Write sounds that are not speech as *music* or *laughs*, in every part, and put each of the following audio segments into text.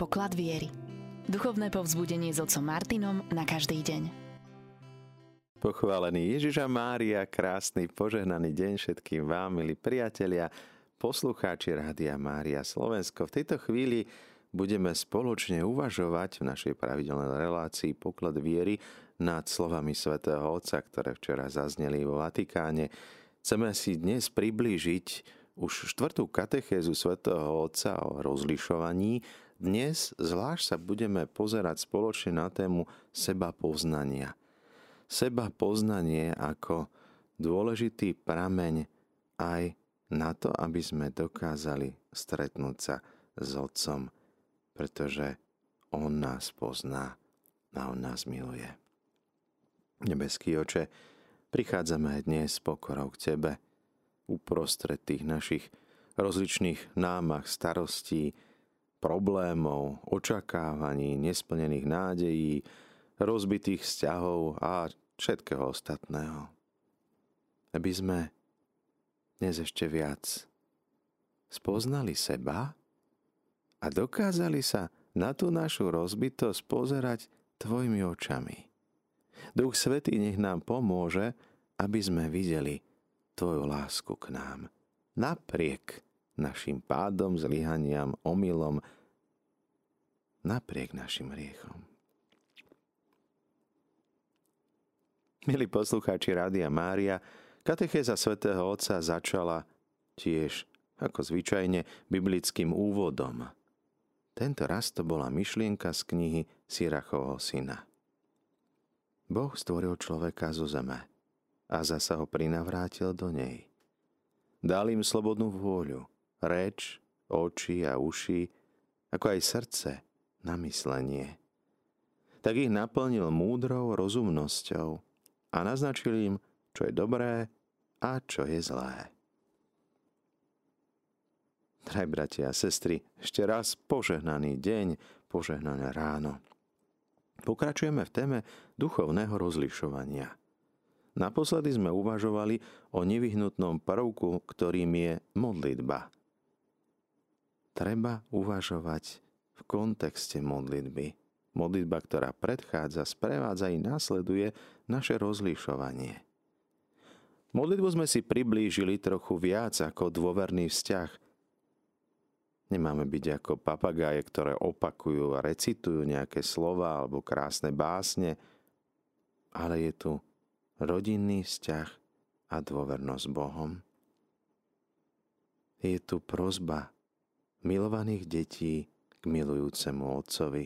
poklad viery. Duchovné povzbudenie s otcom Martinom na každý deň. Pochválený Ježiša Mária, krásny, požehnaný deň všetkým vám, milí priatelia, poslucháči Rádia Mária Slovensko. V tejto chvíli budeme spoločne uvažovať v našej pravidelnej relácii poklad viery nad slovami svätého Otca, ktoré včera zazneli vo Vatikáne. Chceme si dnes priblížiť už štvrtú katechézu svätého Otca o rozlišovaní. Dnes zvlášť sa budeme pozerať spoločne na tému seba poznania. Seba poznanie ako dôležitý prameň aj na to, aby sme dokázali stretnúť sa s Otcom, pretože On nás pozná a On nás miluje. Nebeský oče, prichádzame aj dnes s pokorou k Tebe, uprostred tých našich rozličných námach, starostí, problémov, očakávaní, nesplnených nádejí, rozbitých vzťahov a všetkého ostatného. Aby sme dnes ešte viac spoznali seba a dokázali sa na tú našu rozbitosť pozerať tvojimi očami. Duch Svetý nech nám pomôže, aby sme videli Tvoju lásku k nám. Napriek našim pádom, zlyhaniam, omylom, napriek našim riechom. Milí poslucháči Rádia Mária, katechéza svätého Otca začala tiež, ako zvyčajne, biblickým úvodom. Tento raz to bola myšlienka z knihy Sirachovho syna. Boh stvoril človeka zo zeme a zasa ho prinavrátil do nej. Dal im slobodnú vôľu, reč, oči a uši, ako aj srdce na myslenie. Tak ich naplnil múdrou rozumnosťou a naznačil im, čo je dobré a čo je zlé. Draj bratia a sestry, ešte raz požehnaný deň, požehnané ráno. Pokračujeme v téme duchovného rozlišovania – Naposledy sme uvažovali o nevyhnutnom prvku, ktorým je modlitba. Treba uvažovať v kontexte modlitby. Modlitba, ktorá predchádza, sprevádza i následuje naše rozlišovanie. Modlitbu sme si priblížili trochu viac ako dôverný vzťah. Nemáme byť ako papagáje, ktoré opakujú a recitujú nejaké slova alebo krásne básne, ale je tu rodinný vzťah a dôvernosť Bohom. Je tu prozba milovaných detí k milujúcemu Otcovi,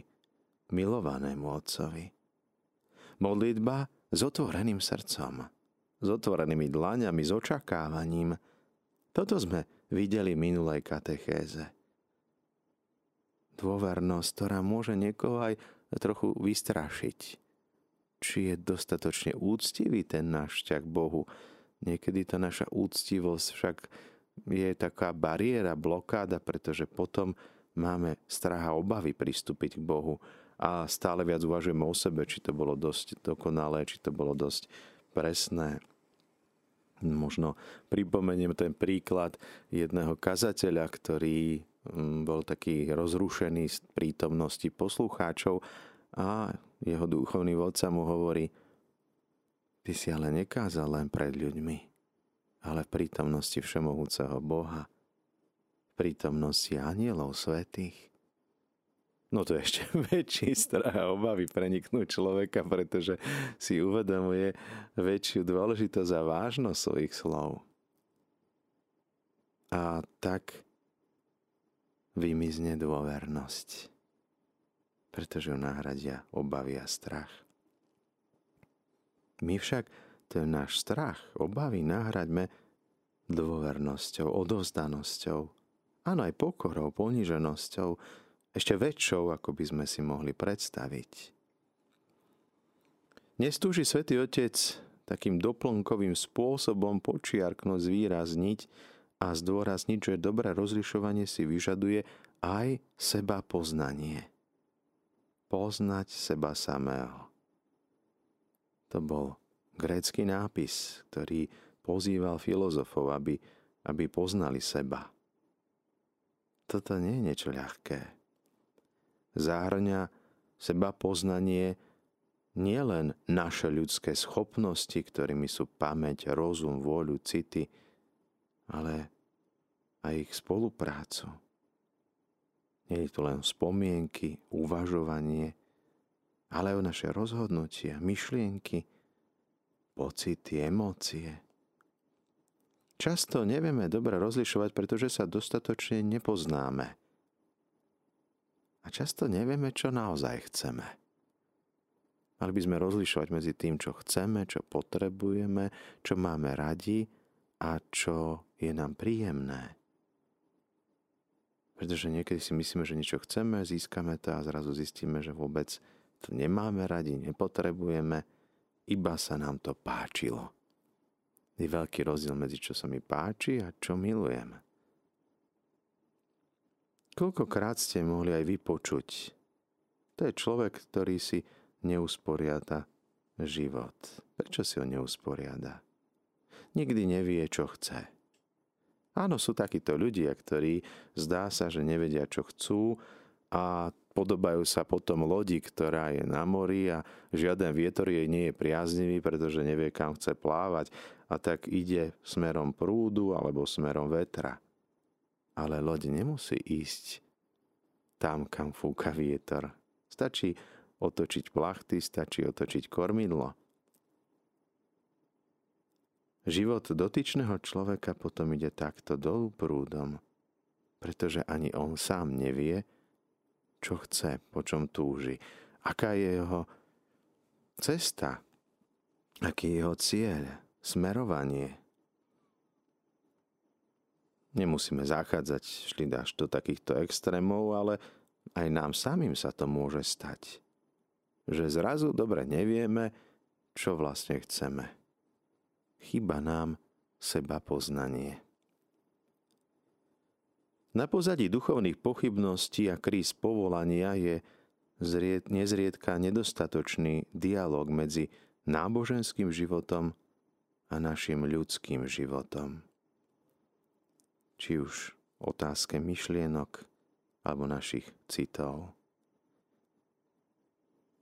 milovanému Otcovi. Modlitba s otvoreným srdcom, s otvorenými dlaňami, s očakávaním. Toto sme videli v minulej katechéze. Dôvernosť, ktorá môže niekoho aj trochu vystrašiť či je dostatočne úctivý ten náš vzťah Bohu. Niekedy tá naša úctivosť však je taká bariéra, blokáda, pretože potom máme strach a obavy pristúpiť k Bohu a stále viac uvažujeme o sebe, či to bolo dosť dokonalé, či to bolo dosť presné. Možno pripomeniem ten príklad jedného kazateľa, ktorý mm, bol taký rozrušený z prítomnosti poslucháčov a jeho duchovný vodca mu hovorí, ty si ale nekázal len pred ľuďmi, ale v prítomnosti všemohúceho Boha, prítomnosti anielov svetých. No to je ešte *laughs* väčší strach a obavy preniknúť človeka, pretože si uvedomuje väčšiu dôležitosť a vážnosť svojich slov. A tak vymizne dôvernosť pretože ho nahradia obavy a strach. My však ten náš strach, obavy nahraďme dôvernosťou, odovzdanosťou, áno aj pokorou, poniženosťou, ešte väčšou, ako by sme si mohli predstaviť. Nestúži Svetý Otec takým doplnkovým spôsobom počiarknúť, zvýrazniť a zdôrazniť, že dobré rozlišovanie si vyžaduje aj seba poznanie poznať seba samého. To bol grécky nápis, ktorý pozýval filozofov, aby, aby poznali seba. Toto nie je niečo ľahké. zahrňa seba poznanie nielen naše ľudské schopnosti, ktorými sú pamäť, rozum, vôľu, city, ale aj ich spoluprácu. Nie je to len spomienky, uvažovanie, ale aj o naše rozhodnutia, myšlienky, pocity, emócie. Často nevieme dobre rozlišovať, pretože sa dostatočne nepoznáme. A často nevieme, čo naozaj chceme. Mali by sme rozlišovať medzi tým, čo chceme, čo potrebujeme, čo máme radi a čo je nám príjemné. Pretože niekedy si myslíme, že niečo chceme, získame to a zrazu zistíme, že vôbec to nemáme radi, nepotrebujeme, iba sa nám to páčilo. Je veľký rozdiel medzi čo sa mi páči a čo milujem. Koľkokrát ste mohli aj vypočuť. To je človek, ktorý si neusporiada život. Prečo si ho neusporiada? Nikdy nevie, čo chce. Áno, sú takíto ľudia, ktorí zdá sa, že nevedia, čo chcú a podobajú sa potom lodi, ktorá je na mori a žiaden vietor jej nie je priaznivý, pretože nevie, kam chce plávať a tak ide smerom prúdu alebo smerom vetra. Ale loď nemusí ísť tam, kam fúka vietor. Stačí otočiť plachty, stačí otočiť kormidlo Život dotyčného človeka potom ide takto dolu prúdom, pretože ani on sám nevie, čo chce, po čom túži, aká je jeho cesta, aký je jeho cieľ, smerovanie. Nemusíme zachádzať šli až do takýchto extrémov, ale aj nám samým sa to môže stať. Že zrazu dobre nevieme, čo vlastne chceme chyba nám seba poznanie. Na pozadí duchovných pochybností a kríz povolania je zried, nezriedka nedostatočný dialog medzi náboženským životom a našim ľudským životom. Či už otázke myšlienok alebo našich citov.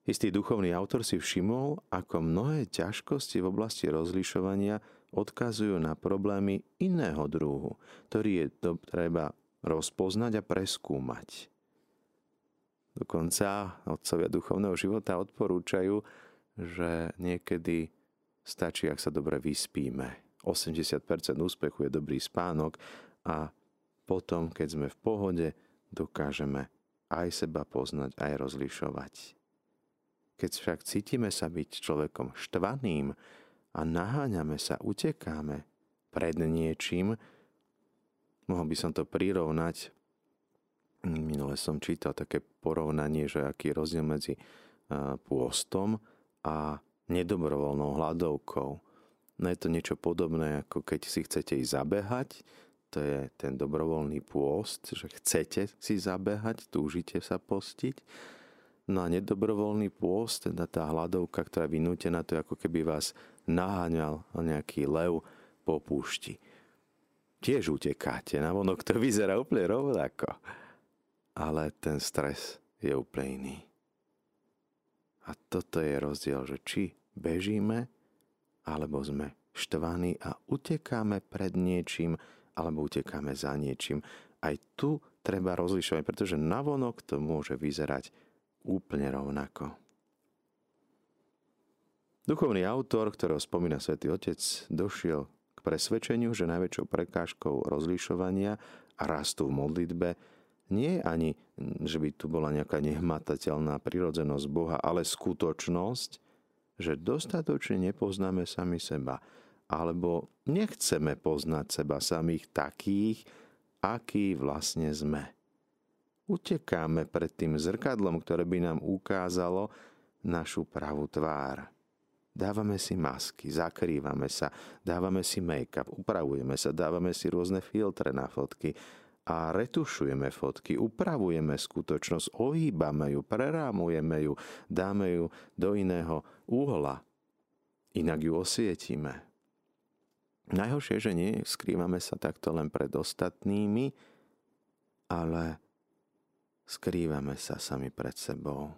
Istý duchovný autor si všimol, ako mnohé ťažkosti v oblasti rozlišovania odkazujú na problémy iného druhu, ktorý je to treba rozpoznať a preskúmať. Dokonca otcovia duchovného života odporúčajú, že niekedy stačí, ak sa dobre vyspíme. 80% úspechu je dobrý spánok a potom, keď sme v pohode, dokážeme aj seba poznať, aj rozlišovať. Keď však cítime sa byť človekom štvaným a naháňame sa, utekáme pred niečím, mohol by som to prirovnať, minule som čítal také porovnanie, že aký je rozdiel medzi pôstom a nedobrovoľnou hľadovkou. No je to niečo podobné, ako keď si chcete ísť zabehať, to je ten dobrovoľný pôst, že chcete si zabehať, túžite sa postiť No a nedobrovoľný pôst, teda tá hladovka, ktorá je vynútená, to je ako keby vás naháňal nejaký lev po púšti. Tiež utekáte, na vonok to vyzerá úplne rovnako. Ale ten stres je úplne iný. A toto je rozdiel, že či bežíme, alebo sme štvaní a utekáme pred niečím, alebo utekáme za niečím. Aj tu treba rozlišovať, pretože navonok to môže vyzerať úplne rovnako. Duchovný autor, ktorého spomína svätý Otec, došiel k presvedčeniu, že najväčšou prekážkou rozlišovania a rastu v modlitbe nie je ani, že by tu bola nejaká nehmatateľná prirodzenosť Boha, ale skutočnosť, že dostatočne nepoznáme sami seba, alebo nechceme poznať seba samých takých, akí vlastne sme utekáme pred tým zrkadlom, ktoré by nám ukázalo našu pravú tvár. Dávame si masky, zakrývame sa, dávame si make-up, upravujeme sa, dávame si rôzne filtre na fotky a retušujeme fotky, upravujeme skutočnosť, ohýbame ju, prerámujeme ju, dáme ju do iného úhla, inak ju osvietime. Najhoršie, že nie skrývame sa takto len pred ostatnými, ale skrývame sa sami pred sebou.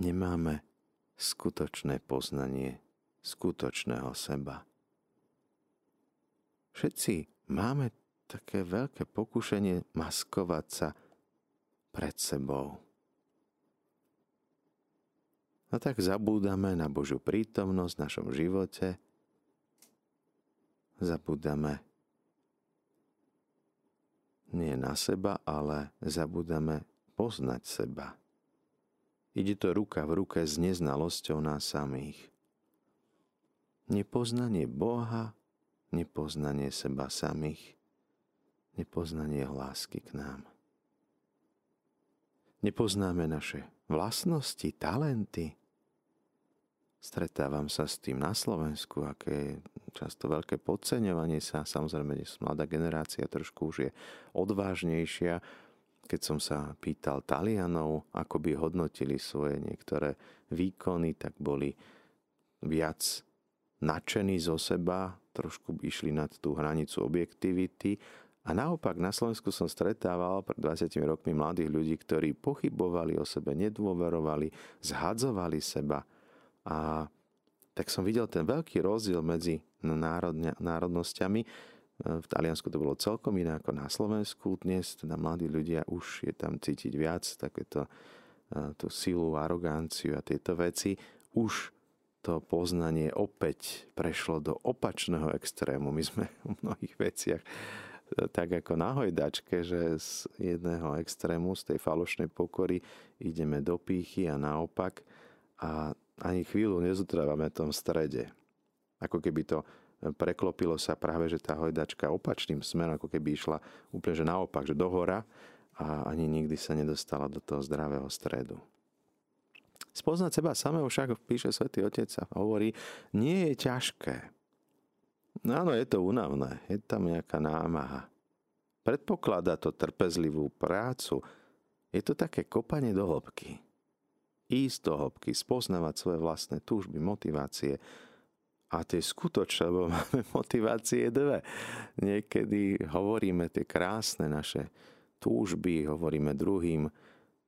Nemáme skutočné poznanie skutočného seba. Všetci máme také veľké pokušenie maskovať sa pred sebou. A tak zabúdame na Božiu prítomnosť v našom živote. Zabúdame nie na seba, ale zabúdame poznať seba. Ide to ruka v ruke s neznalosťou nás samých. Nepoznanie Boha, nepoznanie seba samých, nepoznanie lásky k nám. Nepoznáme naše vlastnosti, talenty, Stretávam sa s tým na Slovensku, aké je často veľké podceňovanie sa. Samozrejme, mladá generácia trošku už je odvážnejšia. Keď som sa pýtal Talianov, ako by hodnotili svoje niektoré výkony, tak boli viac nadšení zo seba, trošku išli nad tú hranicu objektivity. A naopak na Slovensku som stretával pred 20 rokmi mladých ľudí, ktorí pochybovali o sebe, nedôverovali, zhadzovali seba – a tak som videl ten veľký rozdiel medzi národnosťami. V Taliansku to bolo celkom iné ako na Slovensku. Dnes teda mladí ľudia už je tam cítiť viac takéto e, tú silu, aroganciu a tieto veci. Už to poznanie opäť prešlo do opačného extrému. My sme *laughs* v mnohých veciach e, tak ako na hojdačke, že z jedného extrému, z tej falošnej pokory ideme do pýchy a naopak. A ani chvíľu nezotrávame v tom strede. Ako keby to preklopilo sa práve, že tá hojdačka opačným smerom, ako keby išla úplne že naopak, že dohora a ani nikdy sa nedostala do toho zdravého stredu. Spoznať seba samého však, píše svätý Otec a hovorí, nie je ťažké. No áno, je to únavné, je tam nejaká námaha. Predpokladá to trpezlivú prácu. Je to také kopanie do hĺbky ísť do hĺbky, spoznávať svoje vlastné túžby, motivácie a tie skutočné, lebo máme *laughs* motivácie dve. Niekedy hovoríme tie krásne naše túžby, hovoríme druhým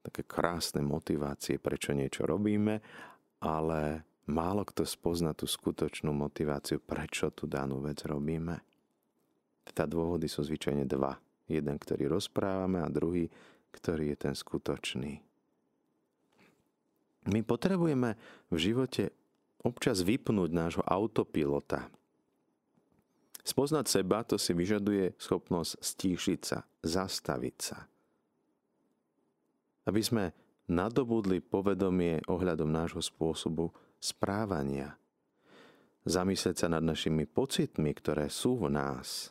také krásne motivácie, prečo niečo robíme, ale málo kto spozna tú skutočnú motiváciu, prečo tú danú vec robíme. Teda dôvody sú zvyčajne dva. Jeden, ktorý rozprávame a druhý, ktorý je ten skutočný. My potrebujeme v živote občas vypnúť nášho autopilota. Spoznať seba to si vyžaduje schopnosť stíšiť sa, zastaviť sa. Aby sme nadobudli povedomie ohľadom nášho spôsobu správania. Zamyslieť sa nad našimi pocitmi, ktoré sú v nás.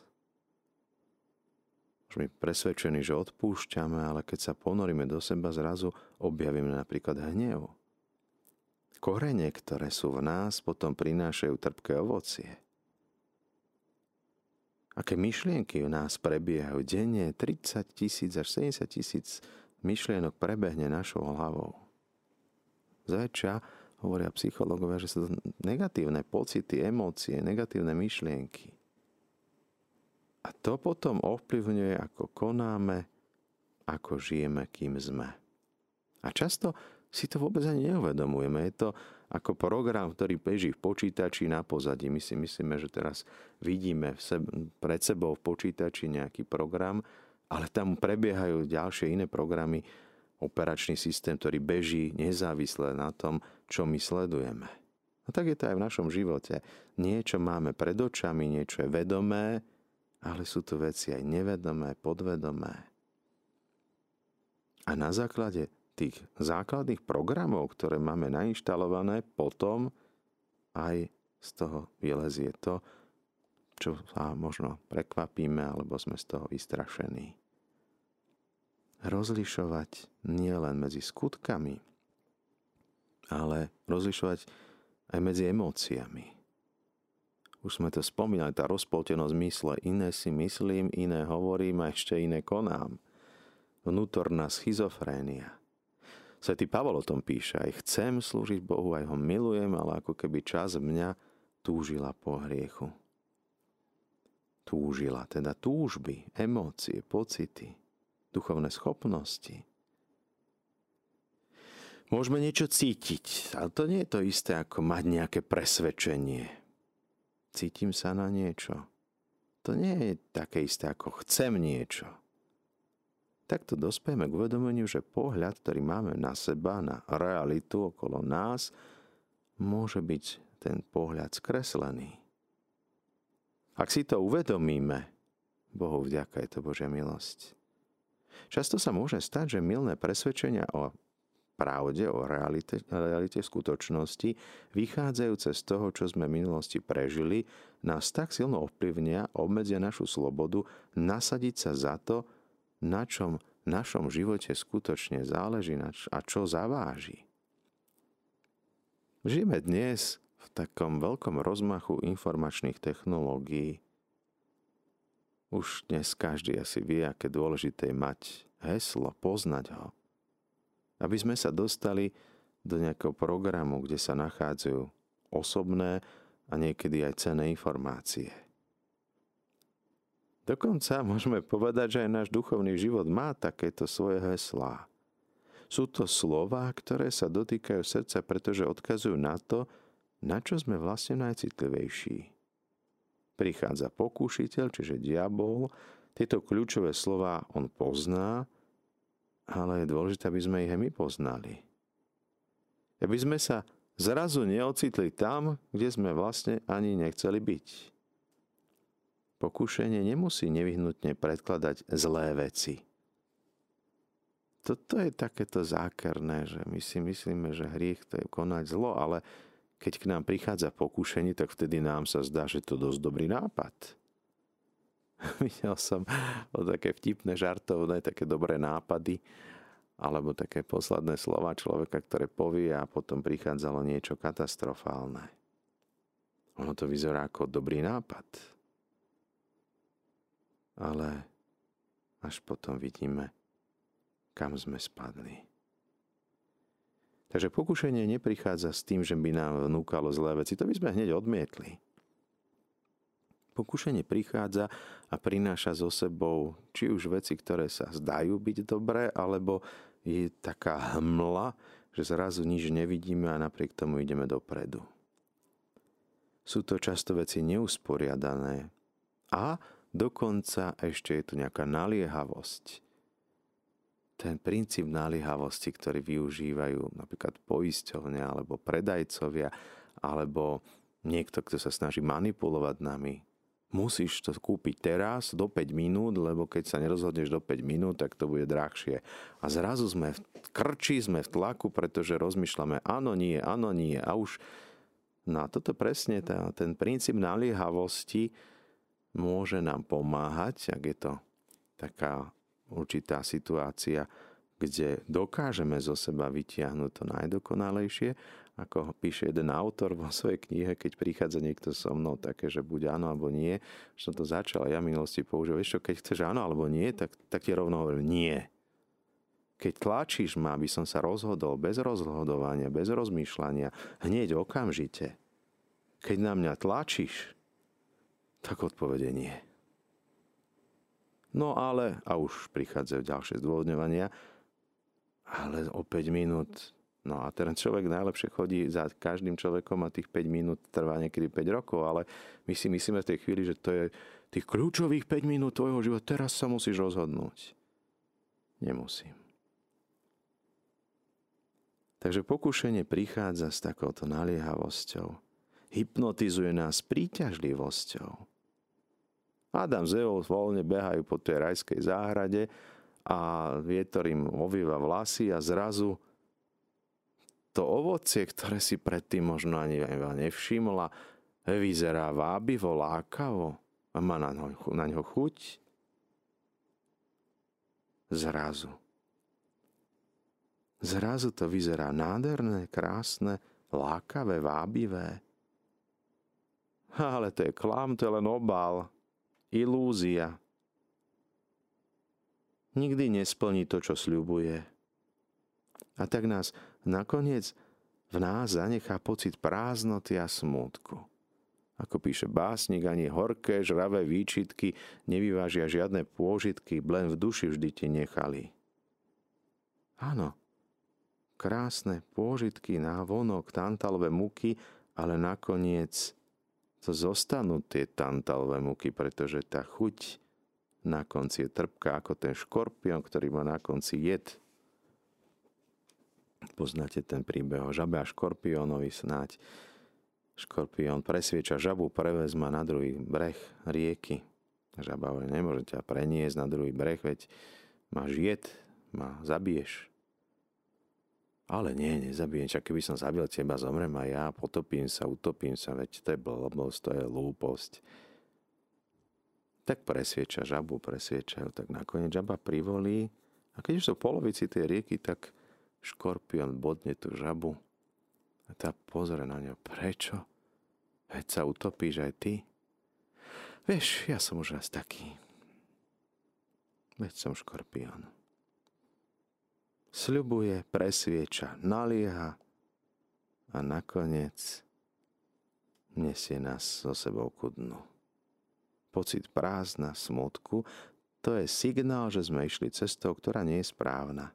Sme presvedčení, že odpúšťame, ale keď sa ponoríme do seba, zrazu objavíme napríklad hnev korene, ktoré sú v nás, potom prinášajú trpké ovocie. Aké myšlienky v nás prebiehajú denne, 30 tisíc až 70 tisíc myšlienok prebehne našou hlavou. Zväčša hovoria psychológovia, že sú to negatívne pocity, emócie, negatívne myšlienky. A to potom ovplyvňuje, ako konáme, ako žijeme, kým sme. A často si to vôbec ani neuvedomujeme. Je to ako program, ktorý beží v počítači na pozadí. My si myslíme, že teraz vidíme v seb- pred sebou v počítači nejaký program, ale tam prebiehajú ďalšie iné programy, operačný systém, ktorý beží nezávisle na tom, čo my sledujeme. A tak je to aj v našom živote. Niečo máme pred očami, niečo je vedomé, ale sú tu veci aj nevedomé, podvedomé. A na základe tých základných programov, ktoré máme nainštalované, potom aj z toho vylezie to, čo sa možno prekvapíme, alebo sme z toho vystrašení. Rozlišovať nie len medzi skutkami, ale rozlišovať aj medzi emóciami. Už sme to spomínali, tá rozpoltenosť mysle. Iné si myslím, iné hovorím a ešte iné konám. Vnútorná schizofrénia – Svetý Pavol o tom píše, aj chcem slúžiť Bohu, aj ho milujem, ale ako keby čas mňa túžila po hriechu. Túžila, teda túžby, emócie, pocity. Duchovné schopnosti. Môžeme niečo cítiť, ale to nie je to isté ako mať nejaké presvedčenie. Cítim sa na niečo. To nie je také isté ako chcem niečo. Takto dospieme k uvedomeniu, že pohľad, ktorý máme na seba, na realitu okolo nás, môže byť ten pohľad skreslený. Ak si to uvedomíme, Bohu vďaka je to Božia milosť. Často sa môže stať, že milné presvedčenia o pravde, o realite, realite skutočnosti, vychádzajúce z toho, čo sme v minulosti prežili, nás tak silno ovplyvnia, obmedzia našu slobodu, nasadiť sa za to, na čom v našom živote skutočne záleží a čo zaváži. Žijeme dnes v takom veľkom rozmachu informačných technológií. Už dnes každý asi vie, aké dôležité je mať heslo, poznať ho aby sme sa dostali do nejakého programu, kde sa nachádzajú osobné a niekedy aj cenné informácie. Dokonca môžeme povedať, že aj náš duchovný život má takéto svoje heslá. Sú to slova, ktoré sa dotýkajú srdca, pretože odkazujú na to, na čo sme vlastne najcitlivejší. Prichádza pokúšiteľ, čiže diabol, tieto kľúčové slova on pozná ale je dôležité, aby sme ich aj my poznali. Aby sme sa zrazu neocitli tam, kde sme vlastne ani nechceli byť. Pokúšenie nemusí nevyhnutne predkladať zlé veci. Toto je takéto zákerné, že my si myslíme, že hriech to je konať zlo, ale keď k nám prichádza pokúšenie, tak vtedy nám sa zdá, že to dosť dobrý nápad. *laughs* Videl som o také vtipné žartovné, také dobré nápady, alebo také posledné slova človeka, ktoré povie a potom prichádzalo niečo katastrofálne. Ono to vyzerá ako dobrý nápad. Ale až potom vidíme, kam sme spadli. Takže pokušenie neprichádza s tým, že by nám vnúkalo zlé veci. To by sme hneď odmietli. Pokušenie prichádza a prináša so sebou či už veci, ktoré sa zdajú byť dobré, alebo je taká hmla, že zrazu nič nevidíme a napriek tomu ideme dopredu. Sú to často veci neusporiadané a dokonca ešte je tu nejaká naliehavosť. Ten princíp naliehavosti, ktorý využívajú napríklad poisťovne alebo predajcovia alebo niekto, kto sa snaží manipulovať nami, musíš to kúpiť teraz do 5 minút, lebo keď sa nerozhodneš do 5 minút, tak to bude drahšie. A zrazu sme v krči, sme v tlaku, pretože rozmýšľame áno, nie, áno, nie. A už na no toto presne tá, ten princíp naliehavosti môže nám pomáhať, ak je to taká určitá situácia, kde dokážeme zo seba vytiahnuť to najdokonalejšie ako píše jeden autor vo svojej knihe, keď prichádza niekto so mnou také, že buď áno alebo nie, som to začal ja v minulosti použil, vieš čo, keď chceš áno alebo nie, tak, tak ti rovno hovorím nie. Keď tlačíš ma, aby som sa rozhodol bez rozhodovania, bez rozmýšľania, hneď okamžite, keď na mňa tlačíš, tak odpovede nie. No ale, a už prichádzajú ďalšie zdôvodňovania, ale o 5 minút No a ten človek najlepšie chodí za každým človekom a tých 5 minút trvá niekedy 5 rokov, ale my si myslíme v tej chvíli, že to je tých kľúčových 5 minút tvojho života, teraz sa musíš rozhodnúť. Nemusím. Takže pokušenie prichádza s takouto naliehavosťou. Hypnotizuje nás príťažlivosťou. Adam z Evou voľne behajú po tej rajskej záhrade a vietor im ovýva vlasy a zrazu to ovocie, ktoré si predtým možno ani nevšimla, vyzerá vábivo, lákavo a má na ňo, na ňo chuť. Zrazu. Zrazu to vyzerá nádherné, krásne, lákavé, vábivé. Ale to je klam, to je len obal, ilúzia. Nikdy nesplní to, čo sľubuje. A tak nás nakoniec v nás zanechá pocit prázdnoty a smútku. Ako píše básnik, ani horké, žravé výčitky nevyvážia žiadne pôžitky, len v duši vždy ti nechali. Áno, krásne pôžitky na vonok, tantalové muky, ale nakoniec to zostanú tie tantalové muky, pretože tá chuť na konci je trpká ako ten škorpión, ktorý má na konci jed. Poznáte ten príbeh o žabe a škorpiónovi snáď. Škorpión presvieča žabu, prevezma na druhý breh rieky. Žaba hovorí, nemôže ťa preniesť na druhý breh, veď máš jed, ma zabiješ. Ale nie, nezabijem, čak keby som zabil teba, zomrem aj ja, potopím sa, utopím sa, veď to je blbosť, to je lúposť. Tak presvieča žabu, presviečajú, tak nakoniec žaba privolí a keď už sú polovici tej rieky, tak škorpión bodne tú žabu a tá pozrie na ňo. Prečo? Veď sa utopíš aj ty. Vieš, ja som už raz taký. Veď som škorpión. Sľubuje, presvieča, nalieha a nakoniec nesie nás so sebou ku dnu. Pocit prázdna, smutku, to je signál, že sme išli cestou, ktorá nie je správna.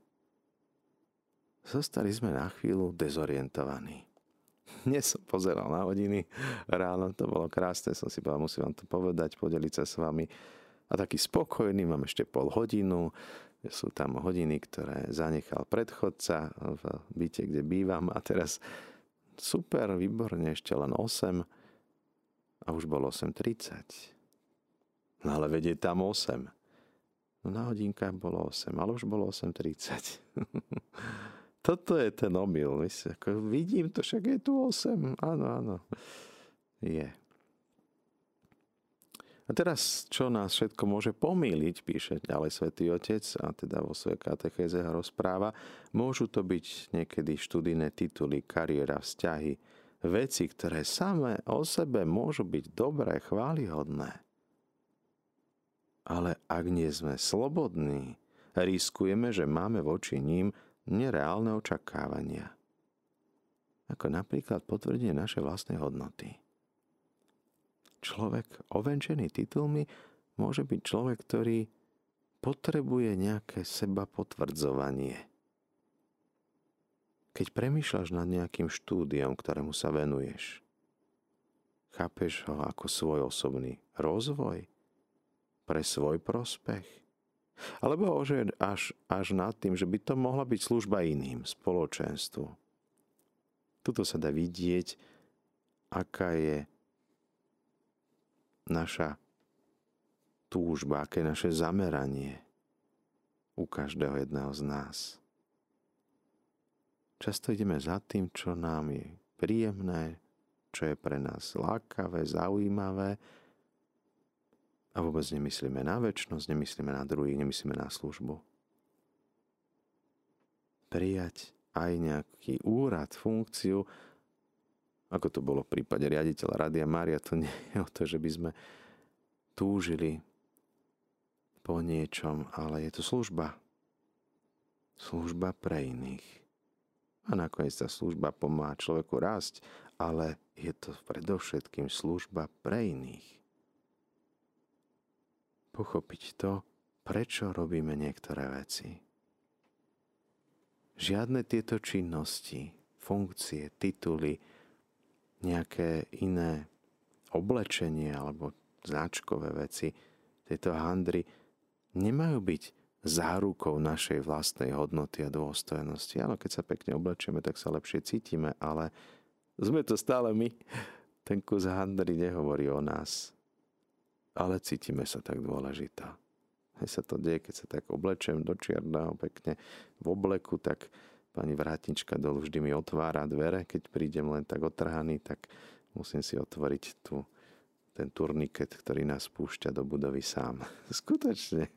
Zostali sme na chvíľu dezorientovaní. *laughs* Dnes som pozeral na hodiny ráno, to bolo krásne, som si povedal, musím vám to povedať, podeliť sa s vami. A taký spokojný, mám ešte pol hodinu, sú tam hodiny, ktoré zanechal predchodca v byte, kde bývam a teraz super, výborne, ešte len 8 a už bolo 8.30. No ale vedie tam 8. No na hodinkách bolo 8, ale už bolo 8.30. *laughs* Toto je ten omyl. Vidím to, však je tu 8. Áno, áno. Je. A teraz, čo nás všetko môže pomýliť, píše ďalej svätý Otec, a teda vo svojej katechéze rozpráva, môžu to byť niekedy študijné tituly, kariéra, vzťahy, veci, ktoré samé o sebe môžu byť dobré, chválihodné. Ale ak nie sme slobodní, riskujeme, že máme voči ním nereálne očakávania. Ako napríklad potvrdenie našej vlastnej hodnoty. Človek ovenčený titulmi môže byť človek, ktorý potrebuje nejaké seba potvrdzovanie. Keď premýšľaš nad nejakým štúdiom, ktorému sa venuješ, chápeš ho ako svoj osobný rozvoj pre svoj prospech? Alebo až, až nad tým, že by to mohla byť služba iným, spoločenstvu. Tuto sa dá vidieť, aká je naša túžba, aké naše zameranie u každého jedného z nás. Často ideme za tým, čo nám je príjemné, čo je pre nás lákavé, zaujímavé a vôbec nemyslíme na väčšnosť, nemyslíme na druhých, nemyslíme na službu. Prijať aj nejaký úrad, funkciu, ako to bolo v prípade riaditeľa Radia Mária, to *laughs* nie je o to, že by sme túžili po niečom, ale je to služba. Služba pre iných. A nakoniec tá služba pomáha človeku rásť, ale je to predovšetkým služba pre iných pochopiť to, prečo robíme niektoré veci. Žiadne tieto činnosti, funkcie, tituly, nejaké iné oblečenie alebo značkové veci, tieto handry nemajú byť zárukou našej vlastnej hodnoty a dôstojnosti. Áno, keď sa pekne oblečieme, tak sa lepšie cítime, ale sme to stále my. Ten kus handry nehovorí o nás ale cítime sa tak dôležitá. Keď sa to deje, keď sa tak oblečem do čierneho pekne v obleku, tak pani vrátička dolu vždy mi otvára dvere, keď prídem len tak otrhaný, tak musím si otvoriť tu ten turniket, ktorý nás púšťa do budovy sám. *laughs* Skutočne,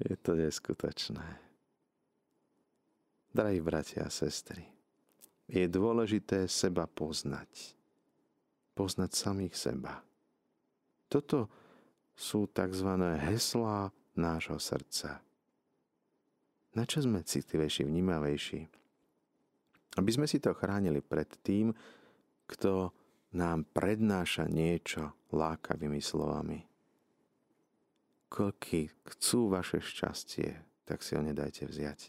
je to neskutočné. Drahí bratia a sestry, je dôležité seba poznať. Poznať samých seba. Toto sú tzv. heslá nášho srdca. Na čo sme citlivejší, vnímavejší? Aby sme si to chránili pred tým, kto nám prednáša niečo lákavými slovami. Koľky chcú vaše šťastie, tak si ho nedajte vziať.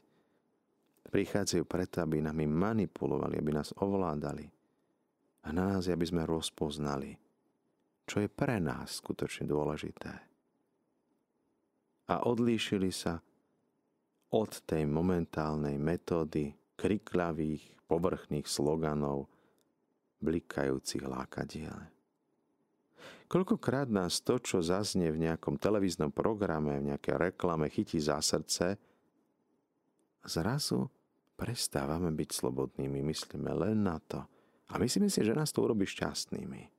Prichádzajú preto, aby nami manipulovali, aby nás ovládali. A na nás, aby sme rozpoznali, čo je pre nás skutočne dôležité. A odlíšili sa od tej momentálnej metódy kriklavých, povrchných sloganov, blikajúcich lákadiel. Koľkokrát nás to, čo zaznie v nejakom televíznom programe, v nejakej reklame, chytí za srdce, zrazu prestávame byť slobodnými, myslíme len na to. A myslíme si, že nás to urobí šťastnými.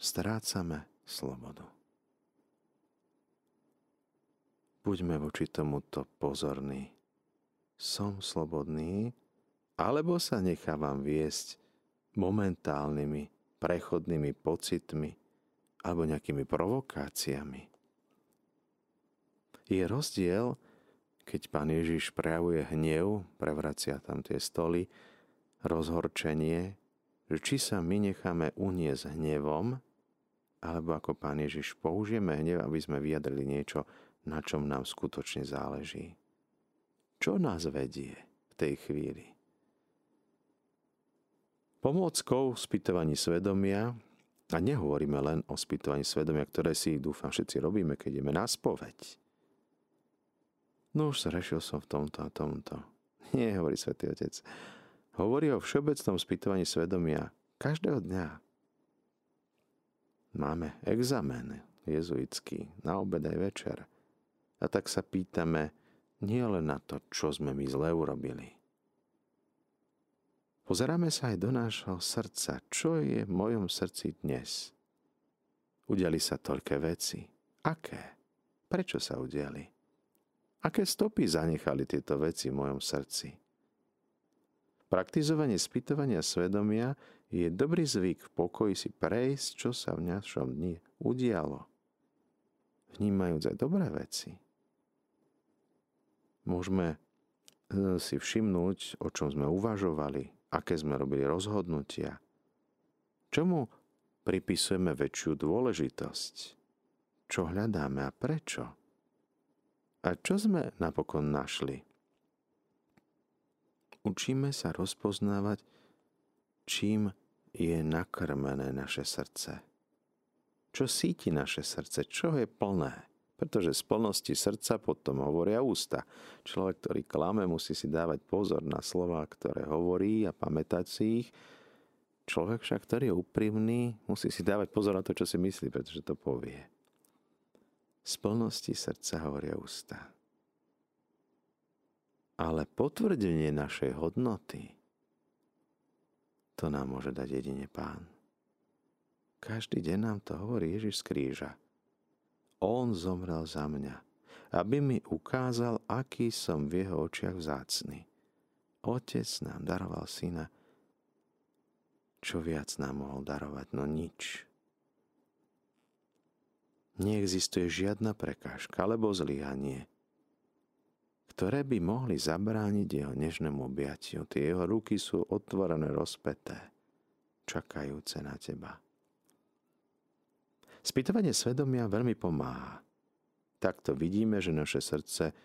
Strácame slobodu. Buďme voči tomuto pozorní. Som slobodný, alebo sa nechávam viesť momentálnymi, prechodnými pocitmi alebo nejakými provokáciami je rozdiel, keď pán Ježiš prejavuje hnev, prevracia tam tie stoly, rozhorčenie, že či sa my necháme uniesť hnevom, alebo ako pán Ježiš použijeme hnev, aby sme vyjadrili niečo, na čom nám skutočne záleží. Čo nás vedie v tej chvíli? Pomôckou spýtovaní svedomia, a nehovoríme len o spýtovaní svedomia, ktoré si, dúfam, všetci robíme, keď ideme na spoveď, No už zrešil som v tomto a tomto. *laughs* Nie, hovorí svätý Otec. Hovorí o všeobecnom spýtovaní svedomia každého dňa. Máme examen jezuitský na obed aj večer. A tak sa pýtame nie len na to, čo sme my zle urobili. Pozeráme sa aj do nášho srdca. Čo je v mojom srdci dnes? Udiali sa toľké veci. Aké? Prečo sa udiali? Aké stopy zanechali tieto veci v mojom srdci? Praktizovanie spýtovania svedomia je dobrý zvyk v pokoji si prejsť, čo sa v našom dni udialo. Vnímajúc aj dobré veci. Môžeme e, si všimnúť, o čom sme uvažovali, aké sme robili rozhodnutia. Čomu pripisujeme väčšiu dôležitosť? Čo hľadáme a prečo? A čo sme napokon našli? Učíme sa rozpoznávať, čím je nakrmené naše srdce. Čo síti naše srdce, čo je plné. Pretože z plnosti srdca potom hovoria ústa. Človek, ktorý klame, musí si dávať pozor na slova, ktoré hovorí a pamätať si ich. Človek však, ktorý je úprimný, musí si dávať pozor na to, čo si myslí, pretože to povie z plnosti srdca hovoria ústa. Ale potvrdenie našej hodnoty, to nám môže dať jedine Pán. Každý deň nám to hovorí Ježiš z kríža. On zomrel za mňa, aby mi ukázal, aký som v jeho očiach vzácný. Otec nám daroval syna. Čo viac nám mohol darovať? No nič. Neexistuje žiadna prekážka alebo zlyhanie, ktoré by mohli zabrániť jeho nežnému objatiu. Tie jeho ruky sú otvorené, rozpeté, čakajúce na teba. Spýtovanie svedomia veľmi pomáha. Takto vidíme, že naše srdce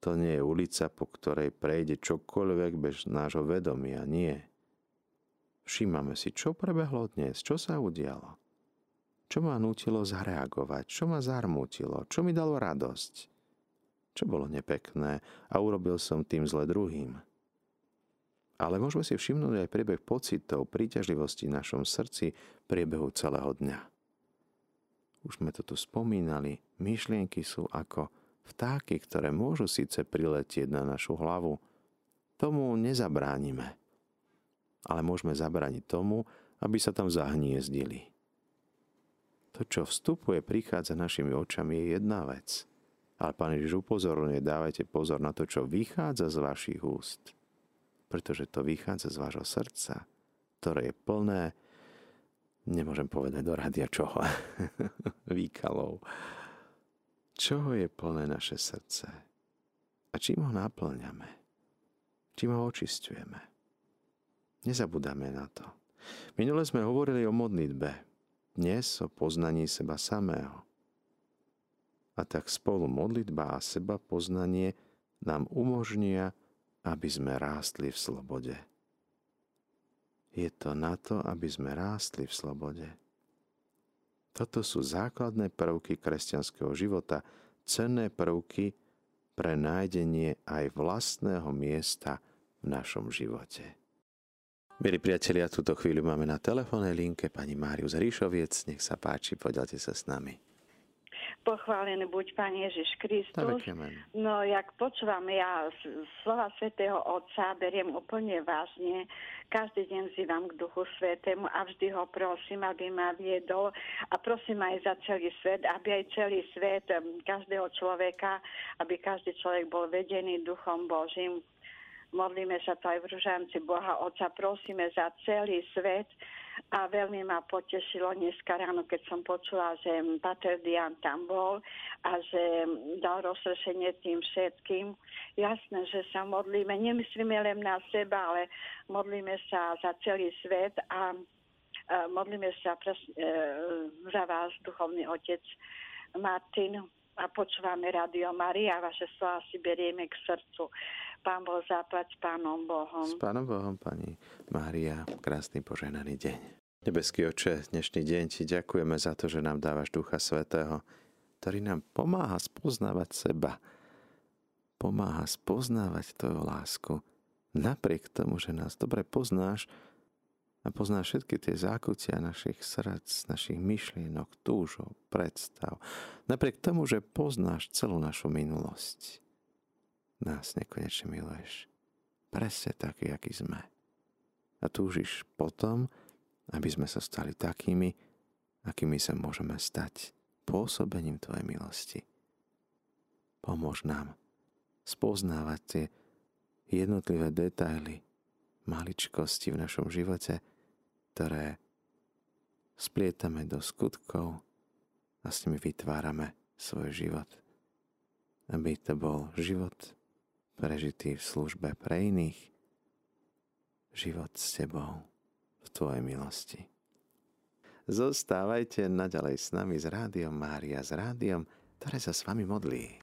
to nie je ulica, po ktorej prejde čokoľvek bez nášho vedomia. Nie. Všímame si, čo prebehlo dnes, čo sa udialo. Čo ma nutilo zareagovať? Čo ma zarmútilo? Čo mi dalo radosť? Čo bolo nepekné a urobil som tým zle druhým? Ale môžeme si všimnúť aj priebeh pocitov, príťažlivosti v našom srdci priebehu celého dňa. Už sme to tu spomínali, myšlienky sú ako vtáky, ktoré môžu síce priletieť na našu hlavu. Tomu nezabránime. Ale môžeme zabrániť tomu, aby sa tam zahniezdili. To, čo vstupuje, prichádza našimi očami, je jedna vec. Ale Pán Ježiš upozorňuje, dávajte pozor na to, čo vychádza z vašich úst. Pretože to vychádza z vášho srdca, ktoré je plné, nemôžem povedať do radia čoho, *laughs* výkalov. Čoho je plné naše srdce? A čím ho naplňame? Čím ho očistujeme? Nezabudáme na to. Minule sme hovorili o modlitbe, dnes o poznaní seba samého. A tak spolu modlitba a seba poznanie nám umožnia, aby sme rástli v slobode. Je to na to, aby sme rástli v slobode. Toto sú základné prvky kresťanského života, cenné prvky pre nájdenie aj vlastného miesta v našom živote. Milí priatelia, túto chvíľu máme na telefónnej linke pani Máriu Ríšoviec. Nech sa páči, poďalte sa s nami. Pochválený buď Pán Ježiš Kristus. No, jak počúvam ja slova svätého Otca, beriem úplne vážne. Každý deň vzývam k Duchu Svetému a vždy ho prosím, aby ma viedol a prosím aj za celý svet, aby aj celý svet každého človeka, aby každý človek bol vedený Duchom Božím. Modlíme sa to aj v Ružanci Boha Otca, prosíme za celý svet, a veľmi ma potešilo dneska ráno, keď som počula, že Pater Dian tam bol a že dal rozrešenie tým všetkým. Jasné, že sa modlíme, nemyslíme len na seba, ale modlíme sa za celý svet a modlíme sa pres, e, za vás, duchovný otec Martin a počúvame Radio Maria vaše slova si berieme k srdcu. Pán Boh zaplať s Pánom Bohom. S Pánom Bohom, Pani Mária, krásny poženaný deň. Nebeský oče, dnešný deň ti ďakujeme za to, že nám dávaš Ducha Svetého, ktorý nám pomáha spoznávať seba. Pomáha spoznávať tvoju lásku. Napriek tomu, že nás dobre poznáš a poznáš všetky tie zákutia našich srdc, našich myšlienok, túžov, predstav. Napriek tomu, že poznáš celú našu minulosť nás nekonečne miluješ. Presne taký, aký sme. A túžiš potom, aby sme sa stali takými, akými sa môžeme stať pôsobením Tvojej milosti. Pomôž nám spoznávať tie jednotlivé detaily, maličkosti v našom živote, ktoré splietame do skutkov a s nimi vytvárame svoj život. Aby to bol život prežitý v službe pre iných, život s Tebou v Tvojej milosti. Zostávajte naďalej s nami s Rádiom Mária, s Rádiom, ktoré sa s vami modlí.